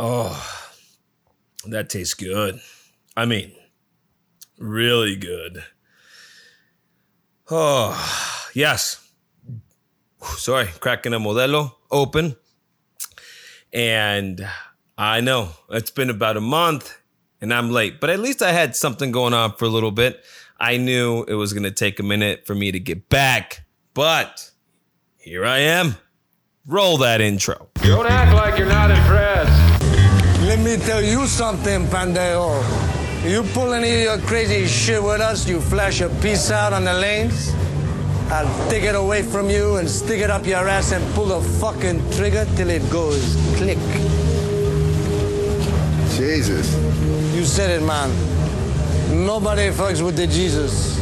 Oh, that tastes good. I mean, really good. Oh, yes. Sorry, cracking a modelo open. And I know it's been about a month and I'm late, but at least I had something going on for a little bit. I knew it was going to take a minute for me to get back, but here I am. Roll that intro. Don't act like you're not impressed. Let me tell you something, Pandeo. You pull any of your crazy shit with us, you flash a piece out on the lanes, I'll take it away from you and stick it up your ass and pull the fucking trigger till it goes click. Jesus. You said it, man. Nobody fucks with the Jesus.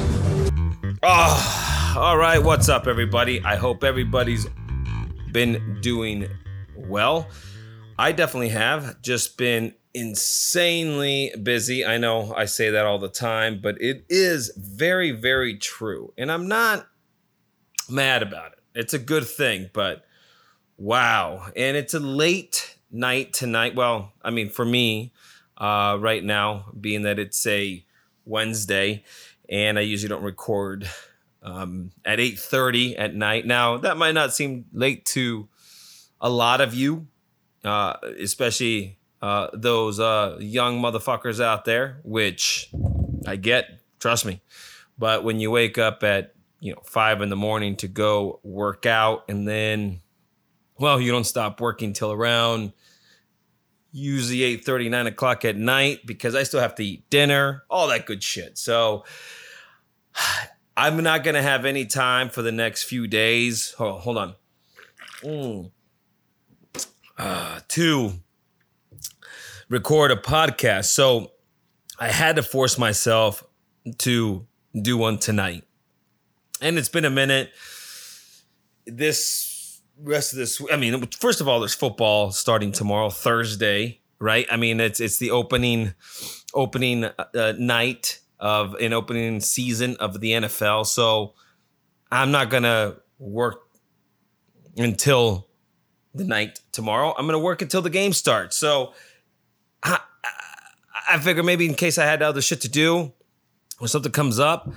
Oh, all right. What's up, everybody? I hope everybody's been doing well. I definitely have. Just been insanely busy. I know I say that all the time, but it is very, very true. And I'm not mad about it. It's a good thing, but wow. And it's a late night tonight. Well, I mean, for me, uh, right now, being that it's a Wednesday, and I usually don't record um, at 8:30 at night. Now, that might not seem late to a lot of you, uh, especially uh, those uh, young motherfuckers out there, which I get. Trust me. But when you wake up at you know five in the morning to go work out, and then, well, you don't stop working till around usually 8 30 9 o'clock at night because i still have to eat dinner all that good shit so i'm not gonna have any time for the next few days oh, hold on mm. Uh, to record a podcast. So i had to force myself to do one tonight. And it's been a minute. This rest of this i mean first of all there's football starting tomorrow thursday right? I mean it's it's the opening opening uh, night of an opening season of the nfl so i'm not gonna work until the night tomorrow i'm gonna work until the game starts so i i, figure maybe in case i had other shit to do or something comes up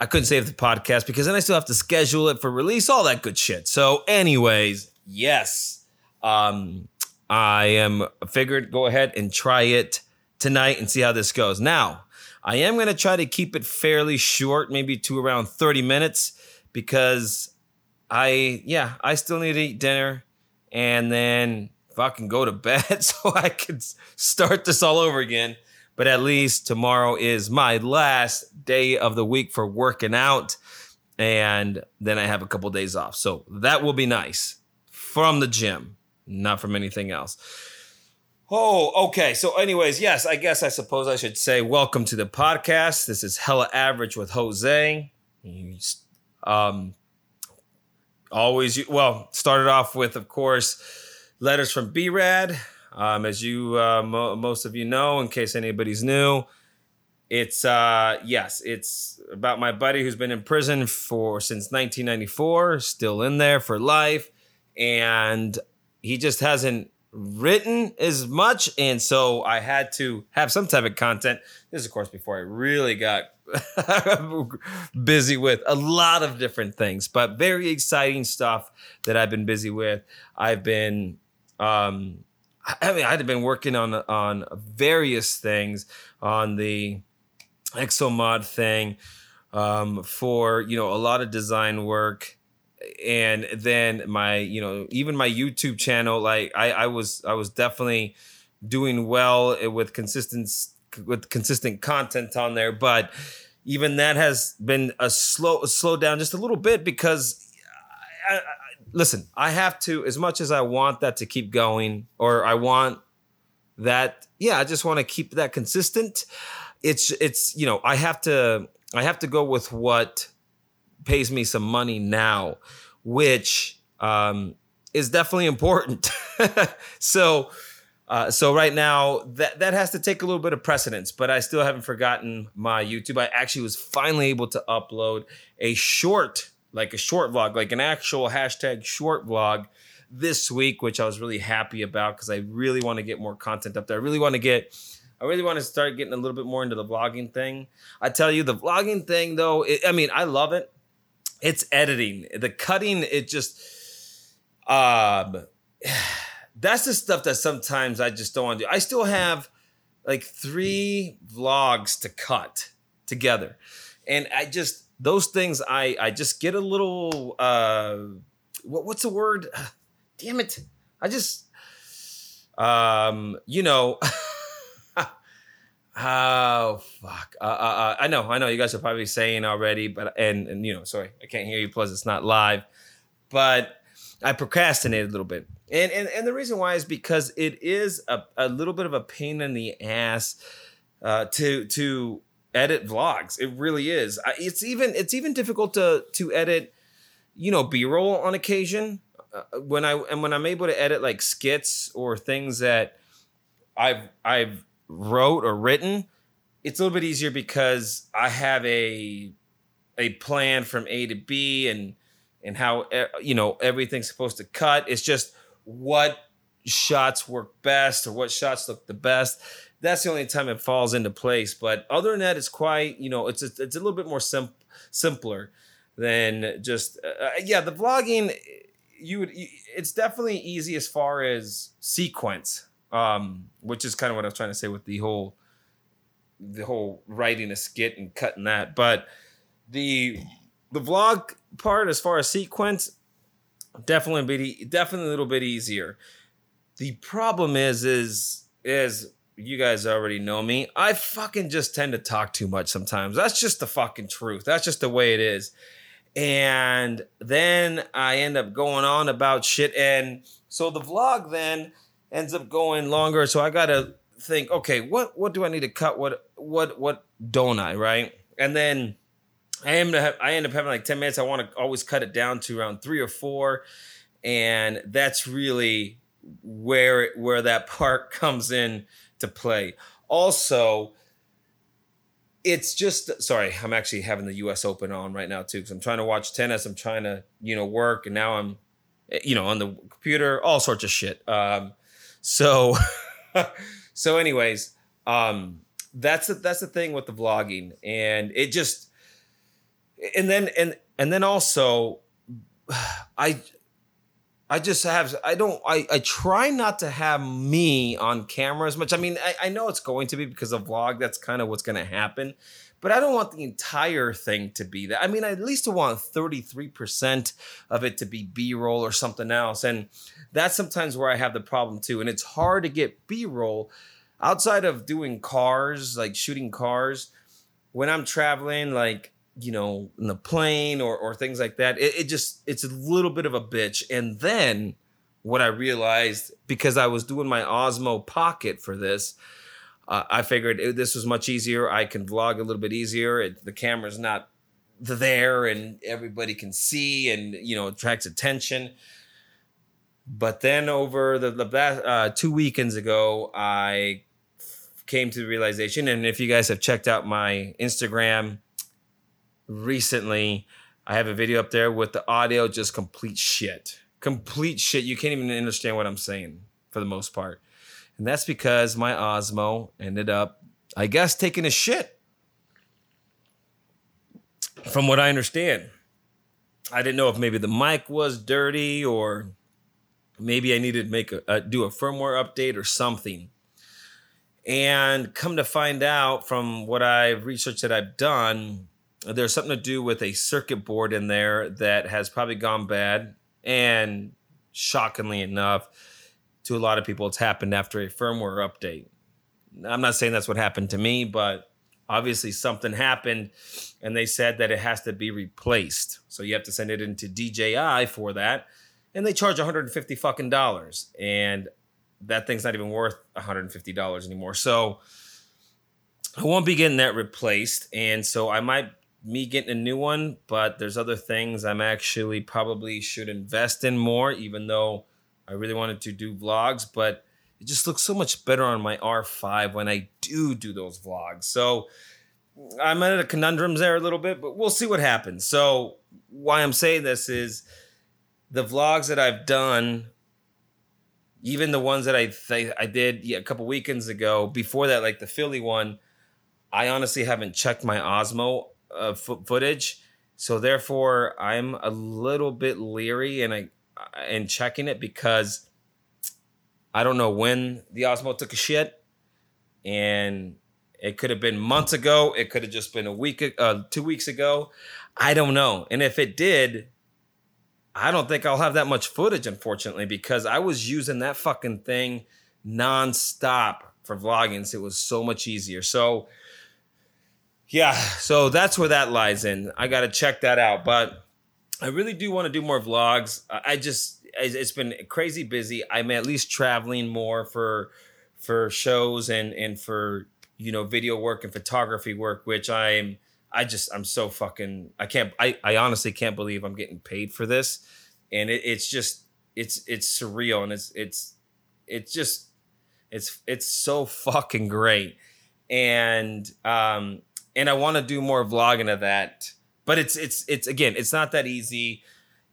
I couldn't save the podcast because then I still have to schedule it for release, all that good shit. So, anyways, yes, um, I am figured go ahead and try it tonight and see how this goes. Now, I am going to try to keep it fairly short, maybe to around 30 minutes because I, yeah, I still need to eat dinner and then fucking go to bed so I can start this all over again but at least tomorrow is my last day of the week for working out. And then I have a couple days off. So that will be nice from the gym, not from anything else. Oh, okay. So, anyways, yes, I guess I suppose I should say welcome to the podcast. This is Hella Average with Jose. Um, always, well, started off with, of course, letters from B Rad. Um, as you, uh, mo- most of you know, in case anybody's new, it's uh, yes, it's about my buddy who's been in prison for since 1994, still in there for life, and he just hasn't written as much, and so I had to have some type of content. This, is, of course, before I really got busy with a lot of different things, but very exciting stuff that I've been busy with. I've been um, I mean, I'd been working on on various things on the Exomod thing um, for you know a lot of design work, and then my you know even my YouTube channel. Like I, I was I was definitely doing well with consistent with consistent content on there, but even that has been a slow slow down just a little bit because I, I, listen, I have to, as much as I want that to keep going, or I want that, yeah, I just want to keep that consistent. It's, it's, you know, I have to, I have to go with what pays me some money now, which um, is definitely important. so, uh, so right now that that has to take a little bit of precedence, but I still haven't forgotten my YouTube. I actually was finally able to upload a short like a short vlog, like an actual hashtag short vlog this week, which I was really happy about because I really want to get more content up there. I really want to get, I really want to start getting a little bit more into the vlogging thing. I tell you, the vlogging thing though, it, I mean, I love it. It's editing, the cutting. It just, um, that's the stuff that sometimes I just don't want to do. I still have like three vlogs to cut together, and I just those things I I just get a little uh what what's the word? Damn it! I just um you know. Oh fuck! Uh, uh, uh, I know, I know. You guys are probably saying already, but and and you know, sorry, I can't hear you. Plus, it's not live. But I procrastinated a little bit, and and and the reason why is because it is a, a little bit of a pain in the ass uh, to to edit vlogs. It really is. It's even it's even difficult to to edit, you know, B roll on occasion. Uh, when I and when I'm able to edit like skits or things that I've I've wrote or written, it's a little bit easier because I have a a plan from A to B and and how you know everything's supposed to cut. It's just what shots work best or what shots look the best that's the only time it falls into place. But other than that, it's quite you know it's a, it's a little bit more sim- simpler than just uh, uh yeah the vlogging. You would it's definitely easy as far as sequence, um, which is kind of what I was trying to say with the whole the whole writing a skit and cutting that. But the the vlog part as far as sequence definitely bit definitely a little bit easier. The problem is is is you guys already know me. I fucking just tend to talk too much sometimes. That's just the fucking truth. That's just the way it is. And then I end up going on about shit. And so the vlog then ends up going longer. So I gotta think, okay, what what do I need to cut? What what what don't I, right? And then I am I end up having like 10 minutes. I want to always cut it down to around three or four. And that's really where it, where that part comes in to play. Also, it's just sorry, I'm actually having the US Open on right now too because I'm trying to watch tennis. I'm trying to, you know, work and now I'm you know, on the computer, all sorts of shit. Um so so anyways, um that's the, that's the thing with the vlogging and it just and then and and then also I I just have I don't I, I try not to have me on camera as much. I mean, I, I know it's going to be because of vlog, that's kind of what's gonna happen. But I don't want the entire thing to be that. I mean, at least I want 33% of it to be B-roll or something else. And that's sometimes where I have the problem too. And it's hard to get B-roll outside of doing cars, like shooting cars. When I'm traveling, like you know, in the plane or or things like that. It, it just it's a little bit of a bitch. And then what I realized because I was doing my Osmo Pocket for this, uh, I figured it, this was much easier. I can vlog a little bit easier. It, the camera's not there, and everybody can see, and you know, attracts attention. But then over the, the uh, two weekends ago, I came to the realization, and if you guys have checked out my Instagram recently. I have a video up there with the audio just complete shit. Complete shit. You can't even understand what I'm saying for the most part. And that's because my Osmo ended up, I guess, taking a shit. From what I understand. I didn't know if maybe the mic was dirty or maybe I needed to make a, a do a firmware update or something. And come to find out from what I've researched that I've done, there's something to do with a circuit board in there that has probably gone bad. And shockingly enough, to a lot of people, it's happened after a firmware update. I'm not saying that's what happened to me, but obviously something happened and they said that it has to be replaced. So you have to send it into DJI for that. And they charge 150 fucking dollars. And that thing's not even worth 150 dollars anymore. So I won't be getting that replaced. And so I might me getting a new one, but there's other things I'm actually probably should invest in more, even though I really wanted to do vlogs, but it just looks so much better on my R5 when I do do those vlogs. So I'm at a conundrum there a little bit, but we'll see what happens. So why I'm saying this is the vlogs that I've done even the ones that I th- I did yeah, a couple weekends ago, before that, like the Philly one, I honestly haven't checked my Osmo uh, fo- footage, so therefore I'm a little bit leery and I and checking it because I don't know when the Osmo took a shit, and it could have been months ago. It could have just been a week, uh, two weeks ago. I don't know. And if it did, I don't think I'll have that much footage, unfortunately, because I was using that fucking thing nonstop for vlogging. So it was so much easier. So, yeah, so that's where that lies in. I got to check that out. But I really do want to do more vlogs. I just, it's been crazy busy. I'm at least traveling more for for shows and and for you know video work and photography work which i'm i just i'm so fucking i can't i i honestly can't believe i'm getting paid for this and it, it's just it's it's surreal and it's it's it's just it's it's so fucking great and um and i want to do more vlogging of that but it's it's it's again it's not that easy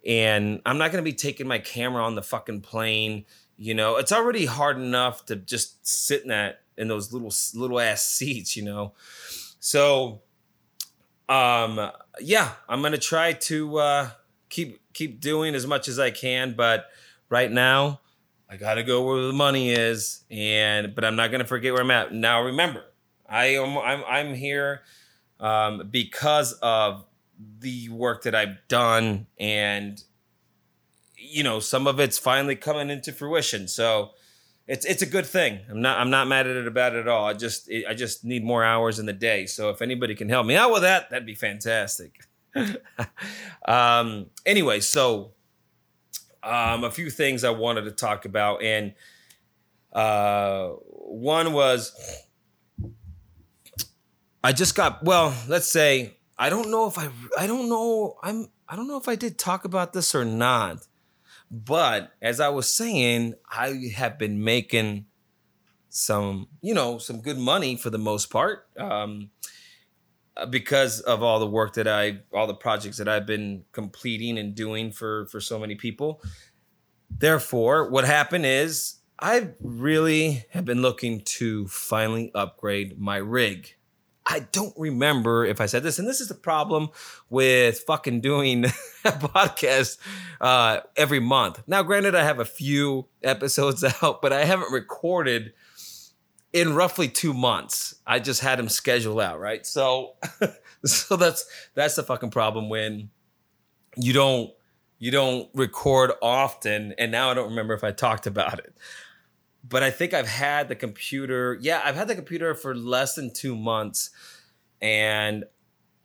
and i'm not going to be taking my camera on the fucking plane you know it's already hard enough to just sit in that in those little little ass seats, you know. So, um, yeah, I'm gonna try to uh, keep keep doing as much as I can, but right now I gotta go where the money is, and but I'm not gonna forget where I'm at. Now, remember, I am I'm I'm here um, because of the work that I've done, and you know, some of it's finally coming into fruition. So it's it's a good thing. I'm not I'm not mad at it about it at all. I just I just need more hours in the day. So if anybody can help me out with that, that'd be fantastic. um, anyway, so um, a few things I wanted to talk about, and uh, one was I just got well. Let's say I don't know if I I don't know I'm I don't know if I did talk about this or not but as I was saying, I have been making some, you know, some good money for the most part. Um, uh, because of all the work that I, all the projects that I've been completing and doing for for so many people. Therefore, what happened is I really have been looking to finally upgrade my rig. I don't remember if I said this, and this is the problem with fucking doing a podcast uh, every month. Now, granted, I have a few episodes out, but I haven't recorded in roughly two months. I just had them scheduled out, right? So, so that's that's the fucking problem when you don't you don't record often. And now I don't remember if I talked about it but I think I've had the computer. Yeah, I've had the computer for less than two months, and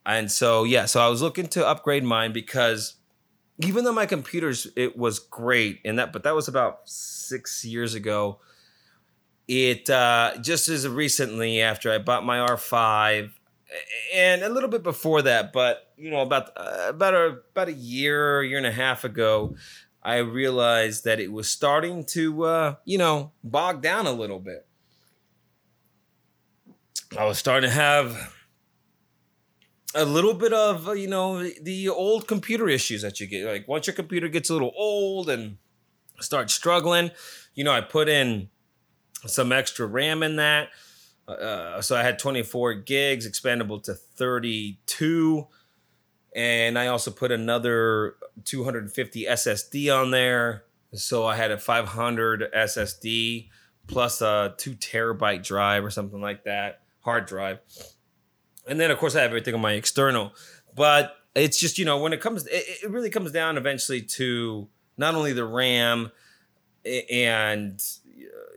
and so yeah, so I was looking to upgrade mine because even though my computer's it was great and that, but that was about six years ago. It uh, just as recently after I bought my R5, and a little bit before that, but you know about uh, about a about a year, year and a half ago, I realized that it was starting to, uh, you know, bog down a little bit. I was starting to have a little bit of, uh, you know, the old computer issues that you get. Like once your computer gets a little old and start struggling, you know, I put in some extra RAM in that. Uh, so I had 24 gigs, expandable to 32 and I also put another 250 SSD on there. So I had a 500 SSD plus a two terabyte drive or something like that, hard drive. And then of course I have everything on my external. But it's just you know when it comes, it, it really comes down eventually to not only the RAM and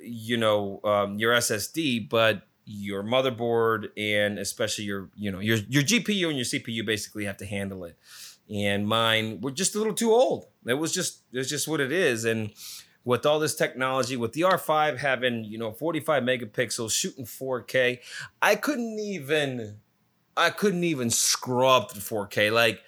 you know um, your SSD, but your motherboard and especially your you know your your GPU and your CPU basically have to handle it. And mine were just a little too old. It was just it's just what it is. And with all this technology, with the R5 having you know 45 megapixels, shooting 4K, I couldn't even I couldn't even scrub to 4K. Like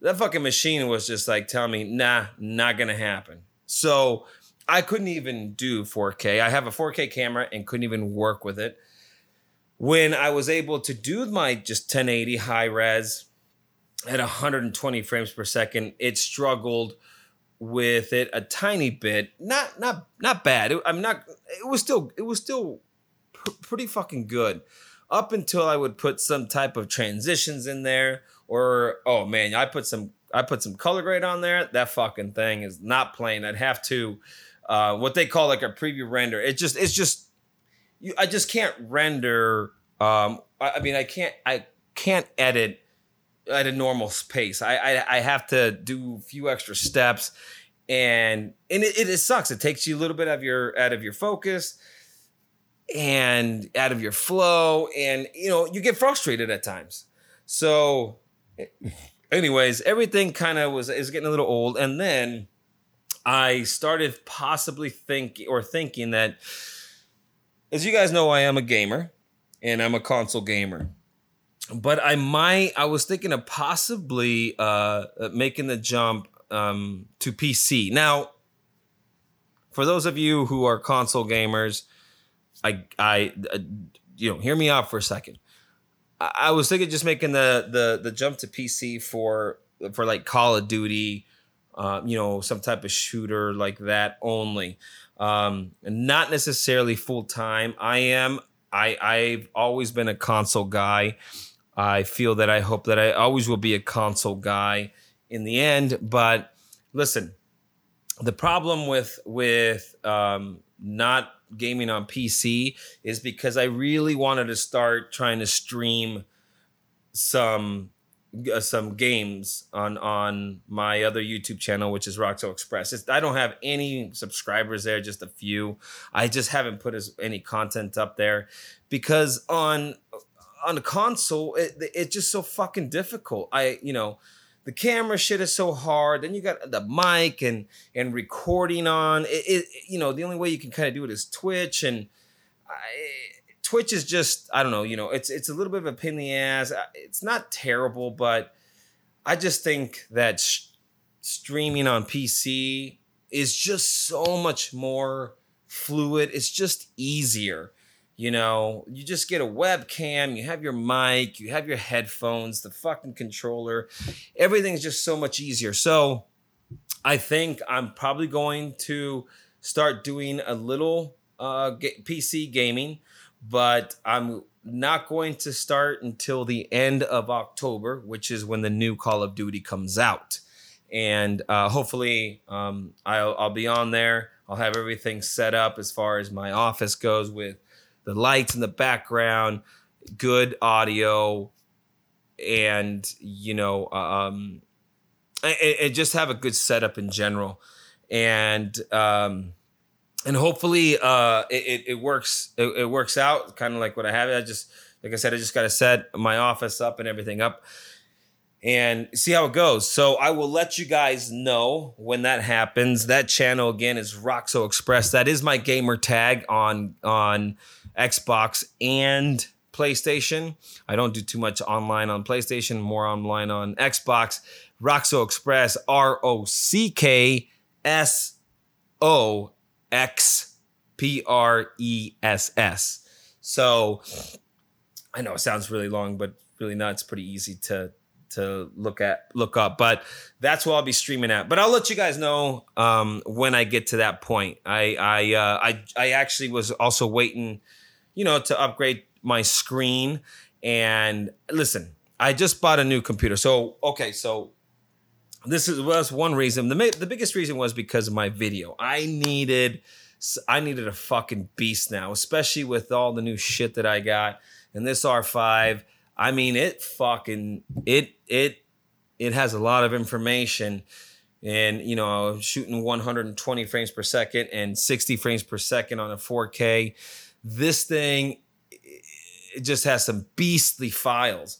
that fucking machine was just like telling me, nah, not gonna happen. So I couldn't even do 4K. I have a 4K camera and couldn't even work with it when I was able to do my just 1080 high res at 120 frames per second, it struggled with it a tiny bit. Not not not bad. It, I'm not. It was still it was still pr- pretty fucking good up until I would put some type of transitions in there or oh man, I put some I put some color grade on there. That fucking thing is not playing. I'd have to uh, what they call like a preview render. It just it's just you, I just can't render. Um, I, I mean, I can't I can't edit at a normal pace. I, I I have to do a few extra steps, and and it, it, it sucks. It takes you a little bit of your out of your focus and out of your flow, and you know you get frustrated at times. So, anyways, everything kind of was is getting a little old, and then I started possibly thinking or thinking that, as you guys know, I am a gamer, and I'm a console gamer but I might. I was thinking of possibly uh, making the jump um, to PC. Now, for those of you who are console gamers, I, I, uh, you know, hear me out for a second. I, I was thinking just making the the the jump to PC for for like Call of Duty, uh, you know, some type of shooter like that only. Um, not necessarily full time. I am. I I've always been a console guy. I feel that I hope that I always will be a console guy in the end. But listen, the problem with with um, not gaming on PC is because I really wanted to start trying to stream some uh, some games on on my other YouTube channel, which is Rockso Xpress. It's, I don't have any subscribers there, just a few. I just haven't put as, any content up there because on on the console, it, it's just so fucking difficult. I, you know, the camera shit is so hard. Then you got the mic and and recording on. It, it you know, the only way you can kind of do it is Twitch, and I, Twitch is just I don't know. You know, it's it's a little bit of a pain in the ass. It's not terrible, but I just think that sh- streaming on PC is just so much more fluid. It's just easier. You know, you just get a webcam, you have your mic, you have your headphones, the fucking controller. Everything's just so much easier. So I think I'm probably going to start doing a little uh, PC gaming, but I'm not going to start until the end of October, which is when the new Call of Duty comes out. And uh, hopefully, um, I'll, I'll be on there. I'll have everything set up as far as my office goes with the lights in the background, good audio, and you know, um, and, just have a good setup in general, and um, and hopefully, uh, it, it works. It, it works out kind of like what I have. I just, like I said, I just got to set my office up and everything up and see how it goes. So I will let you guys know when that happens. That channel again is Rockso Xpress. That is my gamer tag on on Xbox and PlayStation. I don't do too much online on PlayStation, more online on Xbox. Rockso Xpress, R O C K S O X P R E S S. So I know it sounds really long, but really not. It's pretty easy to to look at look up but that's where i'll be streaming at but i'll let you guys know um, when i get to that point i i uh, i i actually was also waiting you know, to upgrade my screen. And listen, I just bought a new computer. So, okay, so this is was one reason. The the biggest reason was because of my video. I needed I needed a fucking beast now, especially with all the new shit that I got. And this R5, I mean, it fucking it it it has a lot of information and you know shooting 120 frames per second and 60 frames per second on a 4k this thing it just has some beastly files.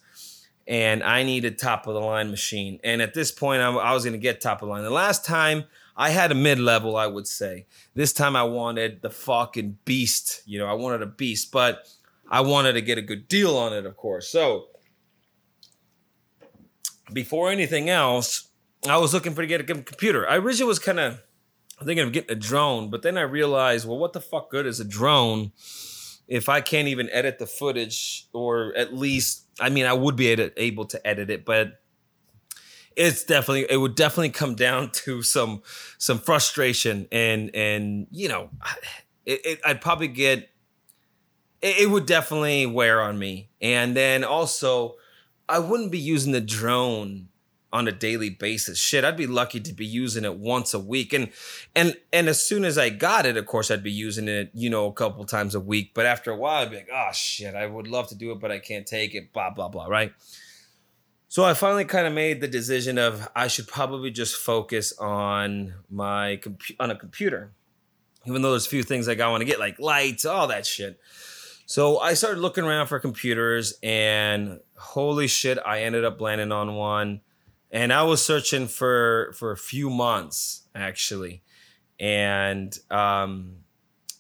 And I needed a top of the line machine. And at this point, I, I was going to get top of the line. The last time I had a mid level, I would say. This time I wanted the fucking beast. You know, I wanted a beast, but I wanted to get a good deal on it, of course. So before anything else, I was looking for to get a computer. I originally was kind of thinking of getting a drone, but then I realized, well, what the fuck good is a drone if I can't even edit the footage, or at least, I mean, I would be able to edit it, but it's definitely it would definitely come down to some some frustration and and you know it, it I'd probably get it, it would definitely wear on me. And then also I wouldn't be using the drone on a daily basis. Shit, I'd be lucky to be using it once a week. And and and as soon as I got it, of course, I'd be using it, you know, a couple times a week. But after a while, I'd be like, oh shit, I would love to do it, but I can't take it. Blah blah blah. Right. So I finally kind of made the decision of I should probably just focus on my compu- on a computer, even though there's a few things like I want to get, like lights, all that shit. So I started looking around for computers, and holy shit, I ended up landing on one and I was searching for for a few months actually, and um,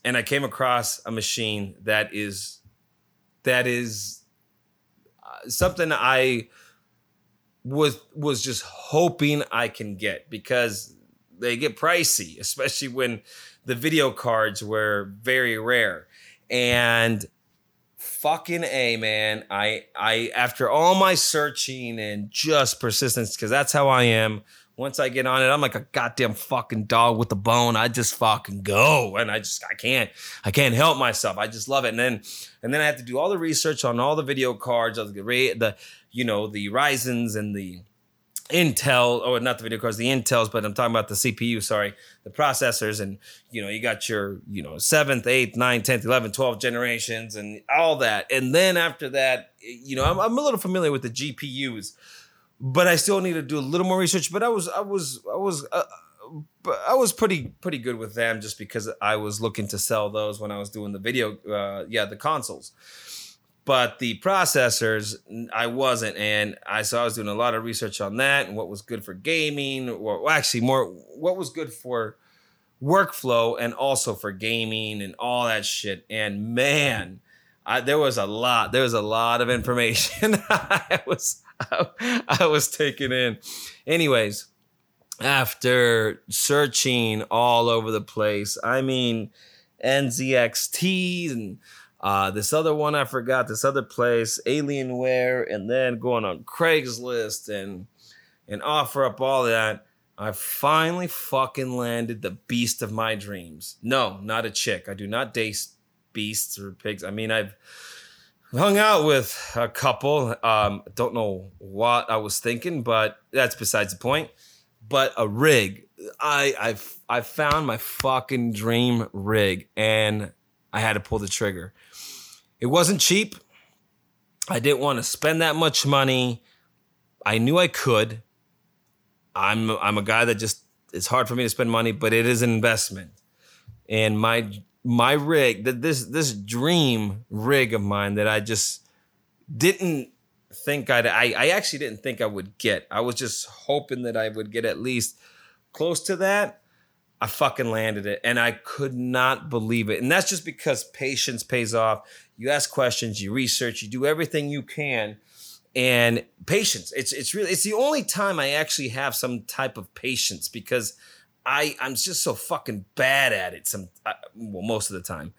and I came across a machine that is that is uh, something I was was just hoping I can get because they get pricey, especially when the video cards were very rare. And fucking a man. I i after all my searching and just persistence because that's how i am. Once i get on it i'm like a goddamn fucking dog with a bone. I just fucking go and i just i can't i can't help myself. I just love it. And then and then i have to do all the research on all the video cards of the the you know the ryzens and the Intel, or not the video cards, the Intels, but I'm talking about the CPU, sorry, the processors. And, you know, you got your, you know, seventh, eighth, ninth, 10th, 11th, 12th generations and all that. And then after that, you know, I'm, I'm a little familiar with the GPUs, but I still need to do a little more research. But I was, I was, I was, uh, I was pretty, pretty good with them just because I was looking to sell those when I was doing the video, uh, yeah, the consoles but the processors I wasn't, and I so I was doing a lot of research on that and what was good for gaming, or actually more what was good for workflow and also for gaming and all that shit. And man, I, there was a lot. There was a lot of information I was I, I was taking in. Anyways, after searching all over the place, I mean NZXT and uh, this other one I forgot, this other place, Alienware, and then going on Craigslist and and OfferUp all that. I finally fucking landed the beast of my dreams. No, not a chick. I do not date beasts or pigs. I mean, I've hung out with a couple. Um, don't know what I was thinking, but that's besides the point. But a rig. I I've I found my fucking dream rig and I had to pull the trigger. It wasn't cheap. I didn't want to spend that much money. I knew I could. I'm I'm a guy that just it's hard for me to spend money, but it is an investment. And my my rig, this this dream rig of mine that I just didn't think I'd I, I actually didn't think I would get. I was just hoping that I would get at least close to that. I fucking landed it and I could not believe it. And that's just because patience pays off. You ask questions, you research, you do everything you can. And patience. It's it's really it's the only time I actually have some type of patience because I I'm just so fucking bad at it some uh, well most of the time.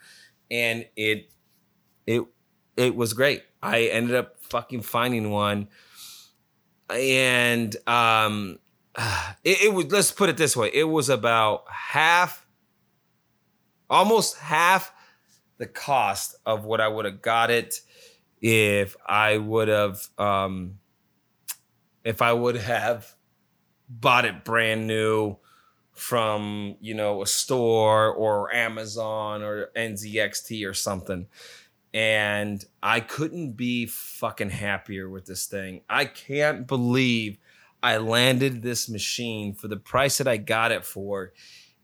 And it it it was great. I ended up fucking finding one and um it, it was let's put it this way. It was about half almost half the cost of what i would have got it if i would have um if i would have bought it brand new from you know a store or amazon or nzxt or something. And i couldn't be fucking happier with this thing. I can't believe I landed this machine for the price that I got it for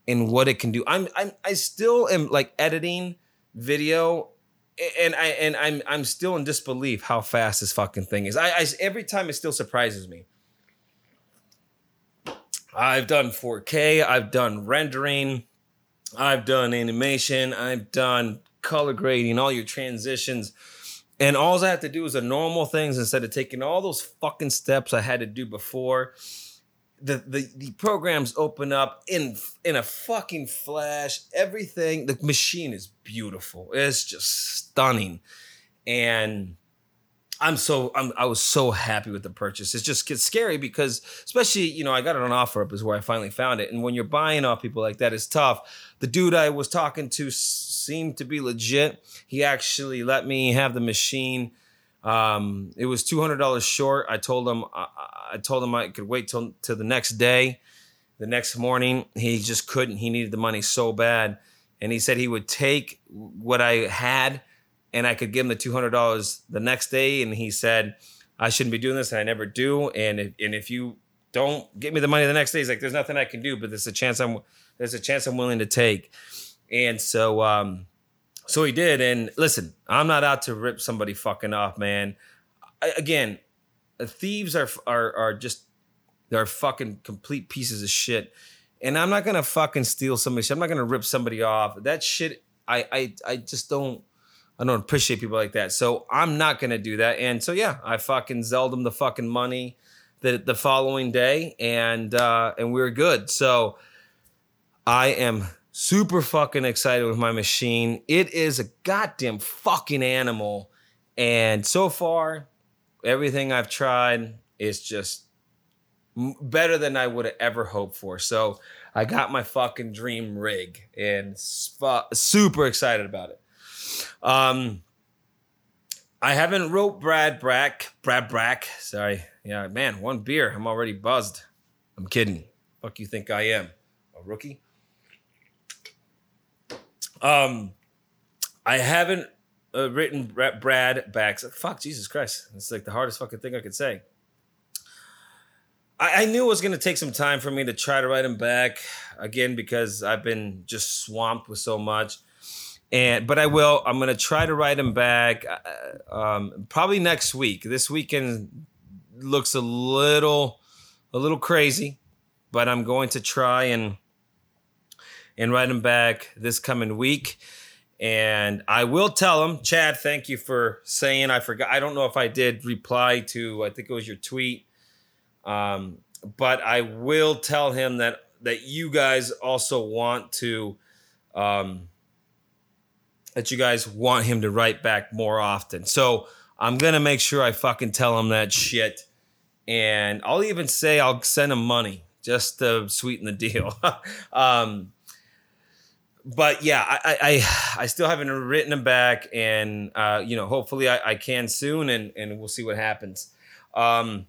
and what it can do. I'm I'm I still am like editing video and I and I'm I'm still in disbelief how fast this fucking thing is. I, I every time it still surprises me. I've done 4K, I've done rendering, I've done animation, I've done color grading, all your transitions and all I have to do is the normal things instead of taking all those fucking steps I had to do before. The, the the programs open up in in a fucking flash. Everything the machine is beautiful. It's just stunning, and I'm so I'm I was so happy with the purchase. It just gets scary because especially you know I got it on OfferUp is where I finally found it, and when you're buying off people like that, it's tough. The dude I was talking to seemed to be legit. He actually let me have the machine. Um, it was two hundred dollars short. I told him I, I told him I could wait till till the next day. The next morning, he just couldn't. He needed the money so bad, and he said he would take what I had and I could give him the two hundred dollars the next day, and he said I shouldn't be doing this, and I never do. And if, and if you don't get me the money the next day, he's like, "There's nothing I can do, but there's a chance I'm there's a chance I'm willing to take." And so, um, so he did. And listen, I'm not out to rip somebody fucking off, man. I, again, thieves are are are just they're fucking complete pieces of shit. And I'm not gonna fucking steal somebody's shit. I'm not gonna rip somebody off. That shit, I I I just don't. I don't appreciate people like that. So I'm not gonna do that. And so yeah, I fucking zelled him the fucking money the the following day, and uh, and we were good. So I am super fucking excited with my machine. It is a goddamn fucking animal, and so far, everything I've tried is just better than I would have ever hoped for. So I got my fucking dream rig, and sp- super excited about it. Um, I haven't wrote Brad Brack, Brad Brack. Sorry, yeah, man, one beer, I'm already buzzed. I'm kidding. Fuck you think I am a rookie? Um, I haven't uh, written Bra- Brad back. Fuck Jesus Christ, it's like the hardest fucking thing I could say. I, I knew it was going to take some time for me to try to write him back again because I've been just swamped with so much and but I will. I'm gonna try to write him back. uh, Um, probably next week. This weekend looks a little, a little crazy, but I'm going to try and and write him back this coming week. And I will tell him, Chad. Thank you for saying. I forgot. I don't know if I did reply to. I think it was your tweet. Um, but I will tell him that that you guys also want to. Um, that you guys want him to write back more often. So I'm gonna make sure I fucking tell him that shit. And I'll even say I'll send him money just to sweeten the deal. um, but yeah, I, I I still haven't written him back, and uh, you know, hopefully I, I can soon, and and we'll see what happens. Um,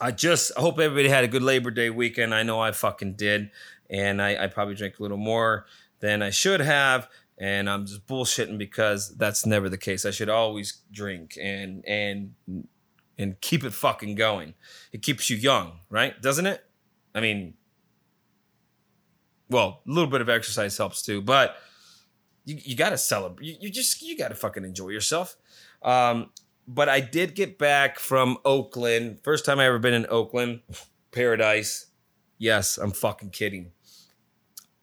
I just hope everybody had a good Labor Day weekend. I know I fucking did, and I, I probably drank a little more than I should have and I'm just bullshitting because that's never the case. I should always drink and and and keep it fucking going. It keeps you young, right? Doesn't it? I mean, well, a little bit of exercise helps too, but you, you gotta celebrate. You, you just you gotta fucking enjoy yourself. Um, but I did get back from Oakland. First time I ever been in Oakland, paradise. Yes, I'm fucking kidding.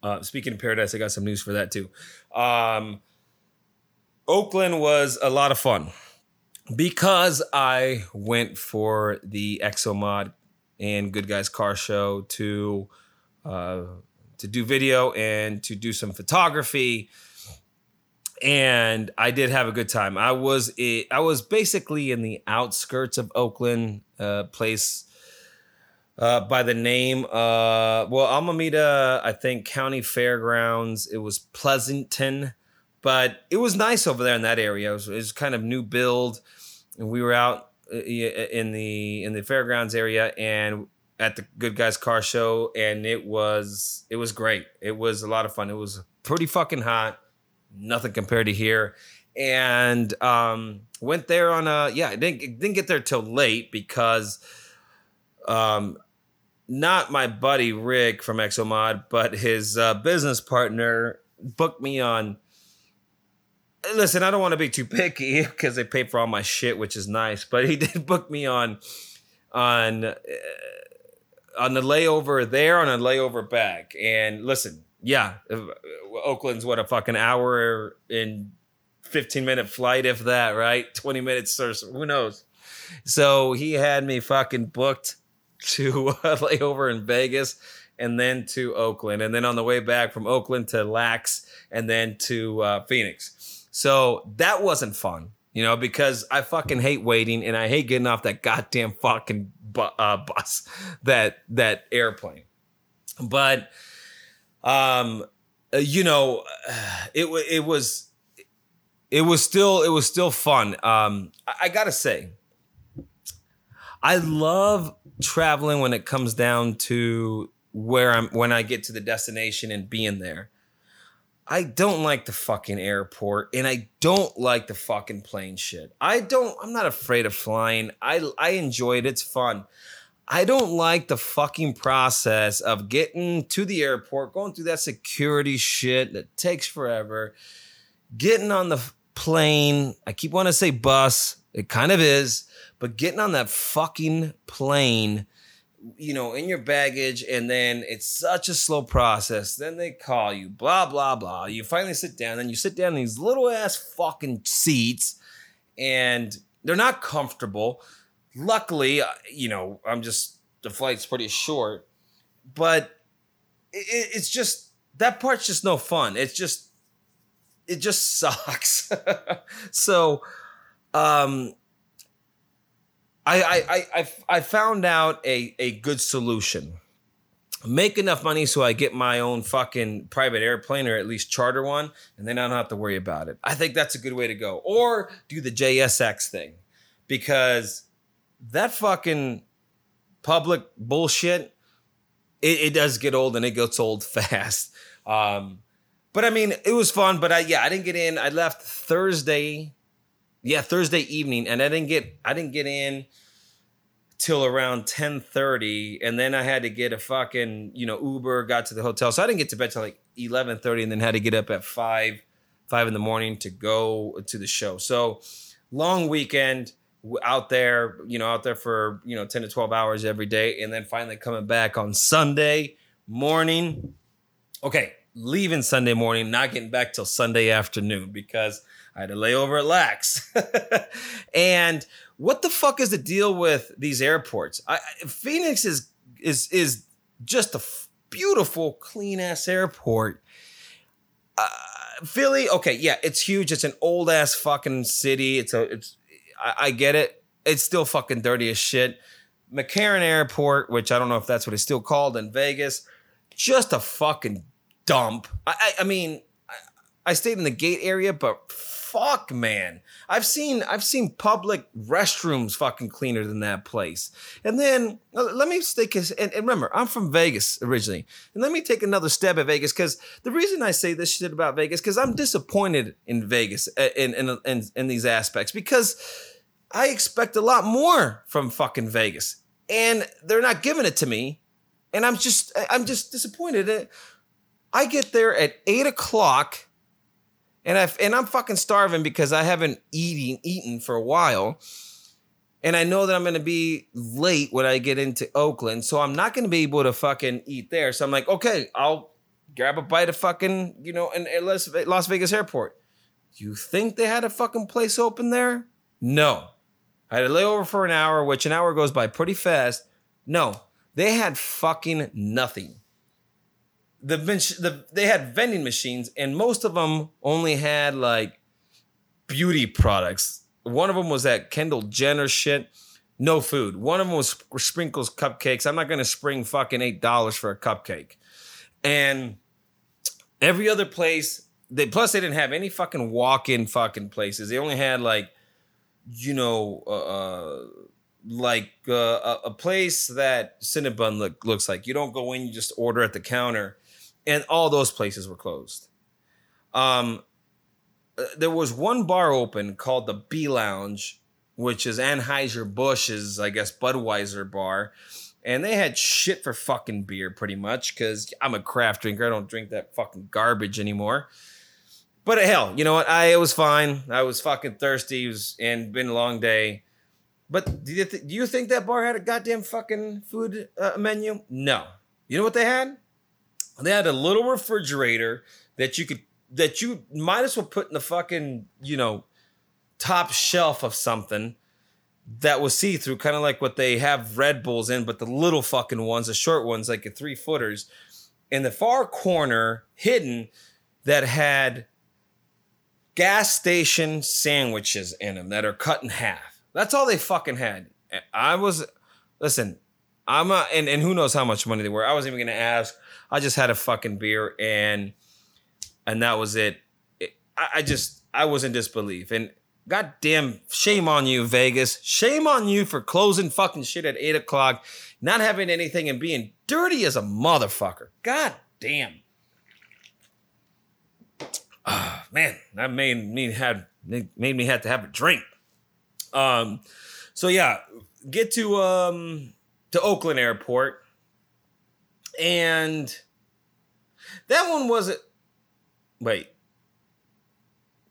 Uh, speaking of paradise, I got some news for that too. Um, Oakland was a lot of fun because I went for the Exomod and Good Guys Car Show to uh, to do video and to do some photography, and I did have a good time. I was I was basically in the outskirts of Oakland, uh, place uh, by the name uh well Alameda, I think County Fairgrounds. It was Pleasanton, but it was nice over there in that area. It was, it was kind of new build, and we were out uh, in the in the fairgrounds area and at the Good Guys Car Show, and it was it was great. It was a lot of fun. It was pretty fucking hot, nothing compared to here. And um, went there on a yeah. Didn't didn't get there till late because um, not my buddy Rick from Exomod, but his uh, business partner booked me on. Listen, I don't want to be too picky because they pay for all my shit, which is nice. But he did book me on on uh, on the layover there, on a layover back. And listen, yeah, uh, Oakland's what a fucking hour and fifteen minute flight, if that, right? Twenty minutes or so, who knows. So he had me fucking booked to uh, layover in Vegas and then to Oakland. And then on the way back from Oakland to Lax and then to uh, Phoenix. So that wasn't fun. you know, because I fucking hate waiting and I hate getting off that goddamn fucking bu- uh, bus, that that airplane. But, um, uh, you know, it it was it was still it was still fun. Um, I, I gotta say, I love traveling when it comes down to where I'm when I get to the destination and being there. I don't like the fucking airport and I don't like the fucking plane shit. I don't I'm not afraid of flying. I I enjoy it. It's fun. I don't like the fucking process of getting to the airport, going through that security shit that takes forever, getting on the plane. I keep wanting to say bus. It kind of is, but getting on that fucking plane you know, in your baggage, and then it's such a slow process. Then they call you, blah, blah, blah. You finally sit down, then you sit down in these little ass fucking seats, and they're not comfortable. Luckily, uh, you know, I'm just, the flight's pretty short, but it, it's just, that part's just no fun. It's just, it just sucks. so, um, I, I, I, I, found out a, a good solution. Make enough money so I get my own fucking private airplane or at least charter one, and then I don't have to worry about it. I think that's a good way to go. Or do the JSX thing because that fucking public bullshit, it, it does get old and it gets old fast. Um, but I mean, it was fun. But I, yeah, I didn't get in. I left Thursday yeah thursday evening and i didn't get i didn't get in till around 10:30 and then i had to get a fucking you know uber got to the hotel. So i didn't get to bed till like 11:30 and then had to get up at 5 5 in the morning to go to the show. So long weekend out there you know out there for you know 10 to 12 hours every day and then finally coming back on sunday morning. Okay leaving sunday morning not getting back till sunday afternoon because I had to lay over at Lax. and what the fuck is the deal with these airports? I- Phoenix is is is just a f- beautiful, clean ass airport. Uh, Philly, okay, yeah, it's huge. It's an old ass fucking city. It's a, it's, I, I get it. It's still fucking dirty as shit. McCarran Airport, which I don't know if that's what it's still called in Vegas, just a fucking dump. I, I, I mean, I, I stayed in the gate area, but fuck, man, I've seen I've seen public restrooms fucking cleaner than that place. And then uh, let me take a, and, and remember, I'm from Vegas originally, and let me take another stab at Vegas because the reason I say this shit about Vegas because I'm disappointed in Vegas uh, in in, in in these aspects because I expect a lot more from fucking Vegas, and they're not giving it to me, and I'm just I'm just disappointed. I get there at eight o'clock and I and I'm fucking starving because I haven't eating eaten for a while, and I know that I'm gonna be late when I get into Oakland, so I'm not gonna be able to fucking eat there. So I'm like, okay, I'll grab a bite of fucking you know in, in Las Las Vegas airport. You think they had a fucking place open there? No, I had to lay over for an hour, which an hour goes by pretty fast. No, they had fucking nothing the, the they had vending machines and most of them only had like beauty products. One of them was that Kendall Jenner shit. No food. One of them was sprinkles cupcakes. I'm not gonna spring fucking eight dollars for a cupcake. And every other place, they plus they didn't have any fucking walk-in fucking places. They only had like, you know, uh, uh like uh, a, a place that Cinnabon look, looks like. You don't go in, you just order at the counter and all those places were closed. Um, uh, there was one bar open called the B Lounge, which is Anheuser Busch's, I guess, Budweiser bar, and they had shit for fucking beer, pretty much. Because I'm a craft drinker, I don't drink that fucking garbage anymore. But hell, you know what? I it was fine. I was fucking thirsty. It was and been a long day. But do you, th- do you think that bar had a goddamn fucking food uh, menu? No. You know what they had? They had a little refrigerator that you could that you might as well put in the fucking you know top shelf of something that was see through, kind of like what they have Red Bulls in, but the little fucking ones, the short ones, like the three footers, in the far corner, hidden, that had gas station sandwiches in them that are cut in half. That's all they fucking had. I was, listen, I'm a, and, and who knows how much money they were. I wasn't even gonna ask. I just had a fucking beer and and that was it. it I, I just I was in disbelief. And goddamn, shame on you, Vegas. Shame on you for closing fucking shit at eight o'clock, not having anything and being dirty as a motherfucker. God damn. Oh, man, that made me had made me have to have a drink. Um, so yeah, get to um to Oakland Airport, and that one wasn't. Wait,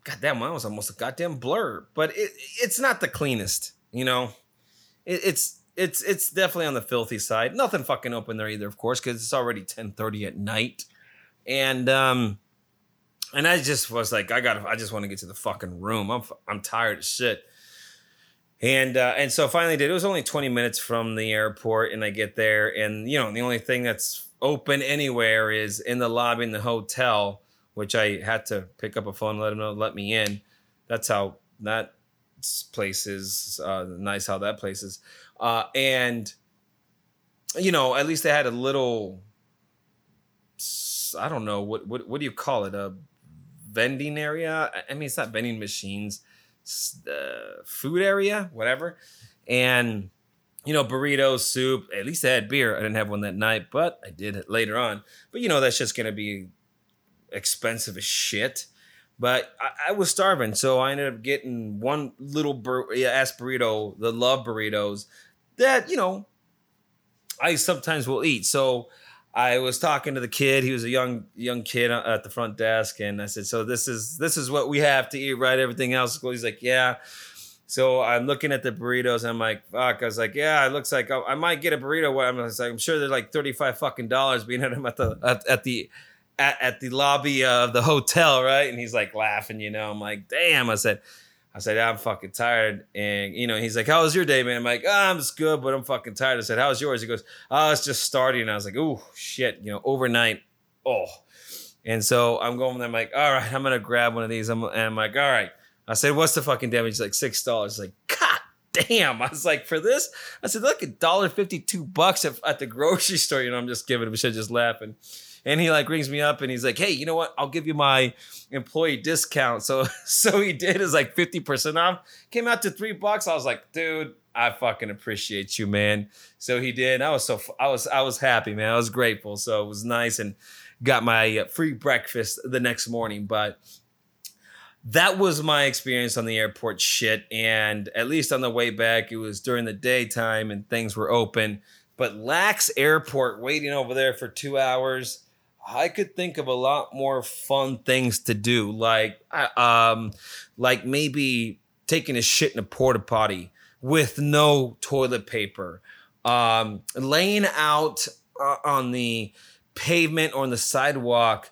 goddamn, mine was almost a goddamn blur, but it it's not the cleanest, you know. It, it's it's it's definitely on the filthy side. Nothing fucking open there either, of course, because it's already ten thirty at night, and um, and I just was like, I gotta I just want to get to the fucking room. I'm I'm tired of shit. And uh, and so finally did. It was only 20 minutes from the airport, and I get there, and you know the only thing that's open anywhere is in the lobby in the hotel, which I had to pick up a phone, and let them know, let me in. That's how that place is. Uh, nice how that place is, uh, and you know at least they had a little. I don't know what what what do you call it a vending area. I mean it's not vending machines the food area, whatever. And you know, burritos, soup. At least I had beer. I didn't have one that night, but I did it later on. But you know, that's just gonna be expensive as shit. But I, I was starving, so I ended up getting one little bur- ass burrito, the love burritos, that you know I sometimes will eat. So I was talking to the kid. He was a young young kid uh, at the front desk, and I said, "So this is this is what we have to eat, right? Everything else is cool." He's like, "Yeah." So I'm looking at the burritos. And I'm like, "Fuck!" I was like, "Yeah, it looks like I, might get a burrito." I'm, like, I'm sure they're like 35 fucking dollars being at them at the at, at the at, at the lobby of the hotel, right? And he's like laughing, you know. I'm like, "Damn!" I said. I said, I'm fucking tired. And, you know, he's like, How was your day, man? I'm like, oh, I'm just good, but I'm fucking tired. I said, How's yours? He goes, Oh, it's just starting. And I was like, Oh, shit, you know, overnight. Oh. And so I'm going, there. I'm like, All right, I'm going to grab one of these. I'm, and I'm like, All right. I said, What's the fucking damage? He's like, $6. Like, God damn. I was like, For this? I said, Look, a dollar 52 bucks at, at the grocery store. You know, I'm just giving him shit, just laughing. And he like rings me up and he's like, Hey, you know what? I'll give you my employee discount. So so he did is like 50% off. Came out to three bucks. I was like, dude, I fucking appreciate you, man. So he did. I was so I was I was happy, man. I was grateful. So it was nice and got my uh, free breakfast the next morning. But that was my experience on the airport shit. And at least on the way back, it was during the daytime and things were open. But Lax Airport waiting over there for two hours I could think of a lot more fun things to do, like um, like maybe taking a shit in a porta potty with no toilet paper, um, laying out uh, on the pavement or on the sidewalk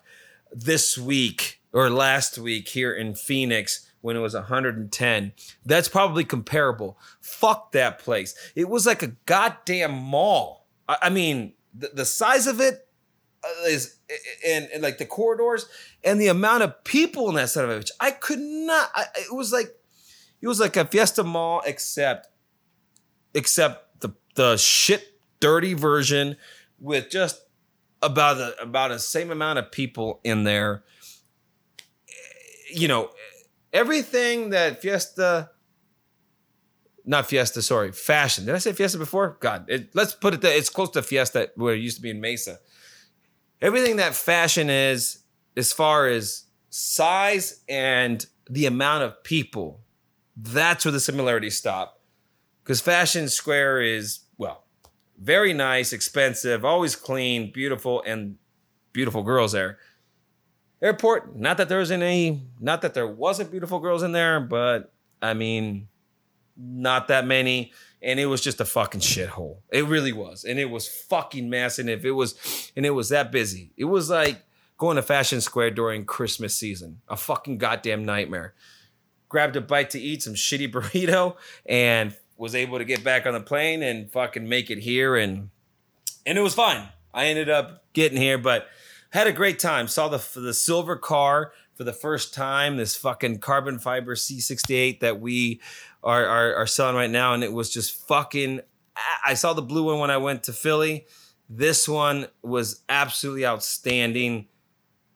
this week or last week here in Phoenix when it was 110. That's probably comparable. Fuck that place. It was like a goddamn mall. I, I mean, the, size of it Uh, is and, and like the corridors and the amount of people in that son of bitch. I could not. I, it was like it was like a Fiesta Mall, except except the the shit dirty version with just about the about the same amount of people in there. You know, everything that Fiesta. Not Fiesta, sorry, fashion. Did I say Fiesta before? God, it, let's put it there. It's close to Fiesta, where it used to be in Mesa everything that fashion is as far as size and the amount of people that's where the similarities stop. Because fashion square is well very nice expensive always clean beautiful and beautiful girls there. Airport not that there was any not that there wasn't beautiful girls in there but i mean not that many and it was just a fucking shithole. It really was, and it was fucking massive. And if it was, and it was that busy, it was like going to Fashion Square during Christmas season. A fucking goddamn nightmare. Grabbed a bite to eat, some shitty burrito, and was able to get back on the plane and fucking make it here, and and it was fine. I ended up getting here, but had a great time. Saw the the silver car for the first time this fucking carbon fiber C68 that we are, are, are selling right now. And it was just fucking, I saw the blue one when I went to Philly. This one was absolutely outstanding.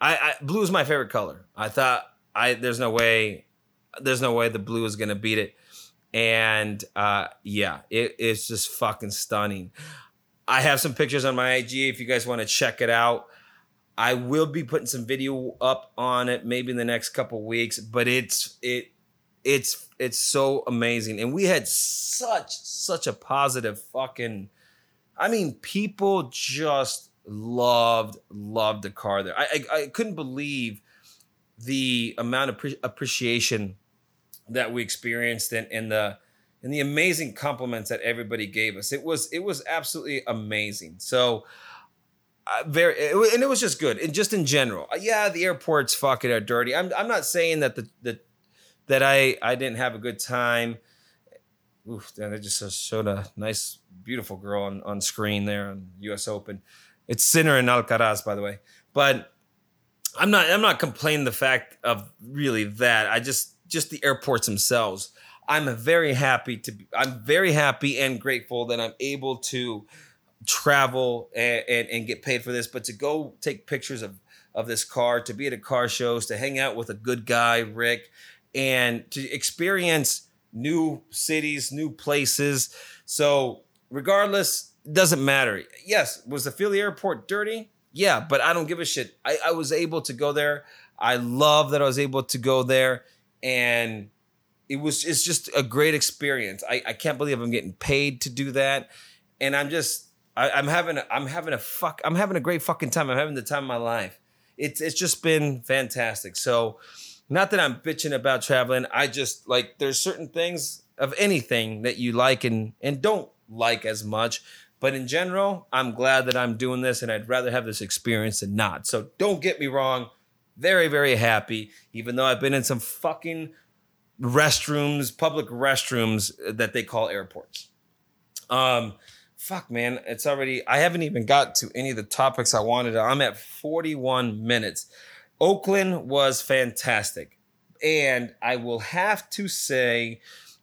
I, I blue is my favorite color. I thought I there's no way there's no way the blue is gonna beat it. And uh yeah, it, it's just fucking stunning. I have some pictures on my IG if you guys want to check it out. I will be putting some video up on it maybe in the next couple weeks, but it's it it's it's so amazing. And we had such such a positive fucking I mean, people just loved loved the car there. I I, I couldn't believe the amount of pre- appreciation that we experienced and, and the and the amazing compliments that everybody gave us. It was it was absolutely amazing. So very it, and it was just good and just in general. Uh, yeah, the airports fucking are dirty. I'm I'm not saying that the the that I I didn't have a good time. Oof, they just showed a nice, beautiful girl on, on screen there on U.S. Open. It's Sinner and Alcaraz, by the way. But I'm not I'm not complaining the fact of really that. I just just the airports themselves. I'm very happy to be, I'm very happy and grateful that I'm able to travel and, and, and get paid for this, but to go take pictures of of this car, to be at a car shows, to hang out with a good guy, Rick, and to experience new cities, new places. So regardless, doesn't matter. Yes, was the Philly airport dirty? Yeah, but I don't give a shit. I, I was able to go there. I love that I was able to go there. And it was it's just a great experience. I, I can't believe I'm getting paid to do that. And I'm just I, am having a, I'm having a fuck I'm having a great fucking time. I'm having the time of my life. It's it's just been fantastic. So not that I'm bitching about traveling. I just like there's certain things of anything that you like and and don't like as much. But in general, I'm glad that I'm doing this and I'd rather have this experience than not. So don't get me wrong. Very, very happy, even though I've been in some fucking restrooms, public restrooms that they call airports. Um, fuck, man, it's already, I haven't even got to any of the topics I wanted. I'm at 41 minutes. Oakland was fantastic. And I will have to say,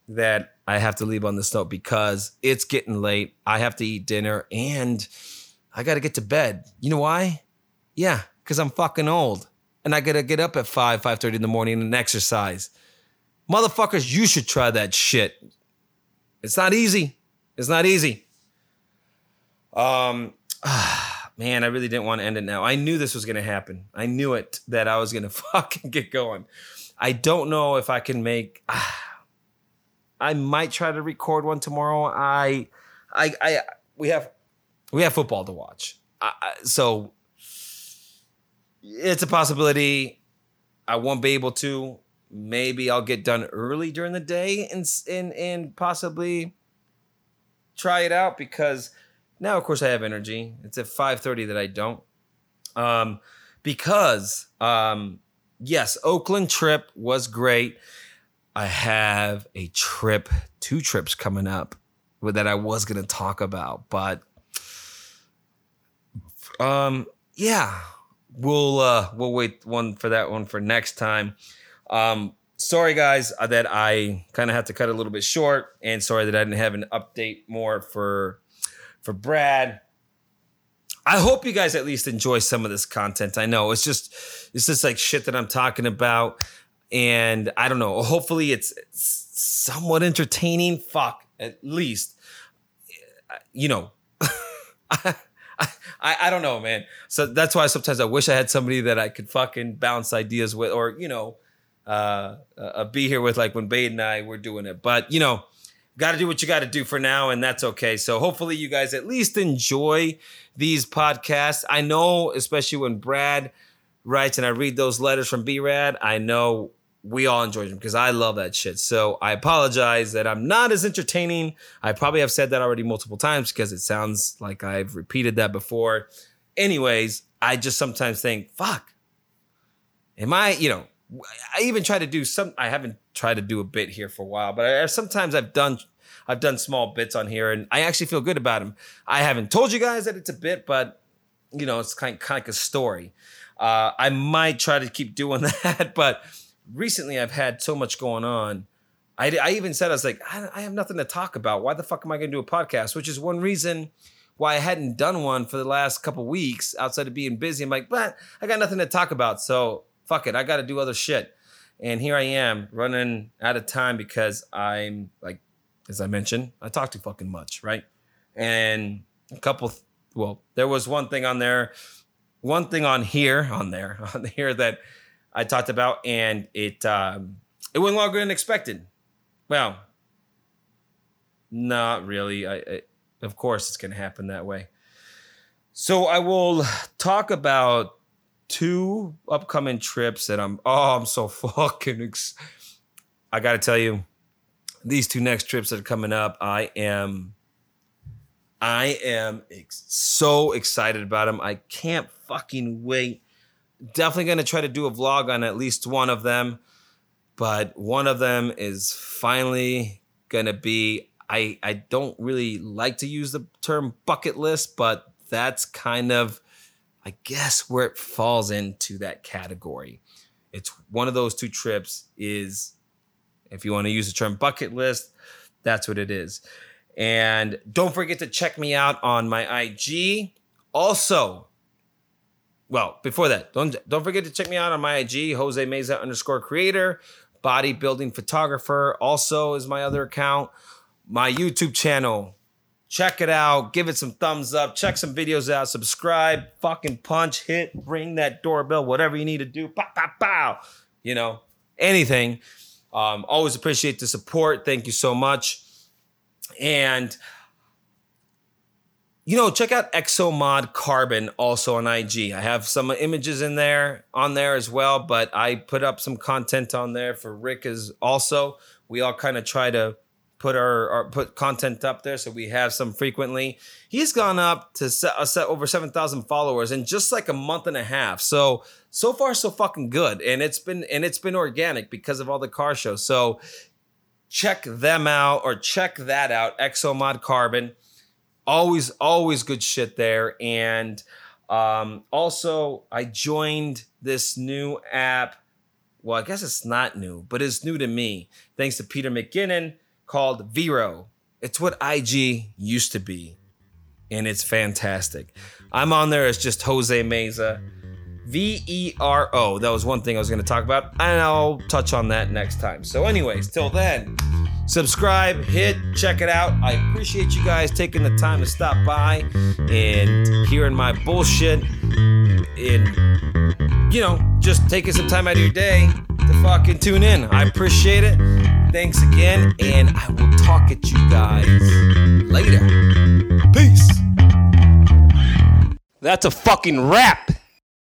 that I have to leave on this note because it's getting late. I have to eat dinner and I got to get to bed. You know why? Yeah, because I'm fucking old and I got to get up at 5, 5.30 in the morning and exercise. Motherfuckers, you should try that shit. It's not easy. It's not easy. Um, man, I really didn't want to end it now. I knew this was going to happen. I knew it that I was going to fucking get going. I don't know if I can make... Ah, I might try to record one tomorrow. I, I, I, we have, we have football to watch. I, so it's a possibility. I won't be able to. Maybe I'll get done early during the day and and and possibly try it out because now, of course, I have energy. It's at five thirty that I don't. Um, because um, yes, Oakland trip was great. I have a trip, two trips coming up that I was going to talk about, but um yeah, we'll uh we'll wait one for that one for next time. Um sorry guys uh, that I kind of had to cut a little bit short and sorry that I didn't have an update more for for Brad. I hope you guys at least enjoy some of this content. I know it's just it's just like shit that I'm talking about and I don't know. Hopefully, it's, it's somewhat entertaining. Fuck, at least, you know. I, I, I don't know, man. So that's why sometimes I wish I had somebody that I could fucking bounce ideas with, or you know, uh, uh, be here with, like when Bade and I were doing it. But you know, got to do what you got to do for now, and that's okay. So hopefully, you guys at least enjoy these podcasts. I know, especially when Brad writes and I read those letters from B Rad, I know we all enjoyed them because I love that shit. So I apologize that I'm not as entertaining. I probably have said that already multiple times because it sounds like I've repeated that before. Anyways, I just sometimes think, fuck, am I, you know, I even try to do some, I haven't tried to do a bit here for a while, but I, sometimes I've done, I've done small bits on here and I actually feel good about them. I haven't told you guys that it's a bit, but you know, it's kind, kind of like a story. Uh, I might try to keep doing that, but recently I've had so much going on. I, I even said, I was like, I, I have nothing to talk about. Why the fuck am I going to do a podcast? Which is one reason why I hadn't done one for the last couple weeks outside of being busy. I'm like, but I got nothing to talk about. So fuck it. I got to do other shit. And here I am running out of time because I'm like, as I mentioned, I talk too fucking much, right? And a couple, well, there was one thing on there, one thing on here, on there, on here that I talked about, and it um, it went longer than expected. Well, not really. I, I of course it's going to happen that way. So I will talk about two upcoming trips that I'm oh I'm so fucking ex- I got to tell you these two next trips that are coming up I am I am ex- so excited about them. I can't fucking wait. Definitely going to try to do a vlog on at least one of them, but one of them is finally going to be I I don't really like to use the term bucket list, but that's kind of I guess where it falls into that category. It's one of those two trips is if you want to use the term bucket list, that's what it is. And don't forget to check me out on my IG. Also, well, before that, don't don't forget to check me out on my IG, Jose Meza underscore creator, bodybuilding photographer. Also is my other account. My YouTube channel. Check it out. Give it some thumbs up. Check some videos out. Subscribe. Fucking punch, hit, ring that doorbell, whatever you need to do. Pow, pow, pow. You know, anything. Um, always appreciate the support. Thank you so much. And you know, check out Exomod Carbon also on IG. I have some images in there on there as well, but I put up some content on there for Rick as also. We all kind of try to put our, our, put content up there so we have some frequently. He's gone up to set, uh, set over 7,000 followers in just like a month and a half. So so far so fucking good and it's been and it's been organic because of all the car shows. So check them out or check that out exomod carbon always always good shit there and um, also i joined this new app well i guess it's not new but it's new to me thanks to peter McKinnon called vero. It's what ig used to be and it's fantastic. I'm on there as just jose meza V E R O. That was one thing I was going to talk about, and I'll touch on that next time. So, anyways, till then, subscribe, hit, check it out. I appreciate you guys taking the time to stop by and hearing my bullshit and, you know, just taking some time out of your day to fucking tune in. I appreciate it. Thanks again, and I will talk at you guys later. Peace. That's a fucking wrap.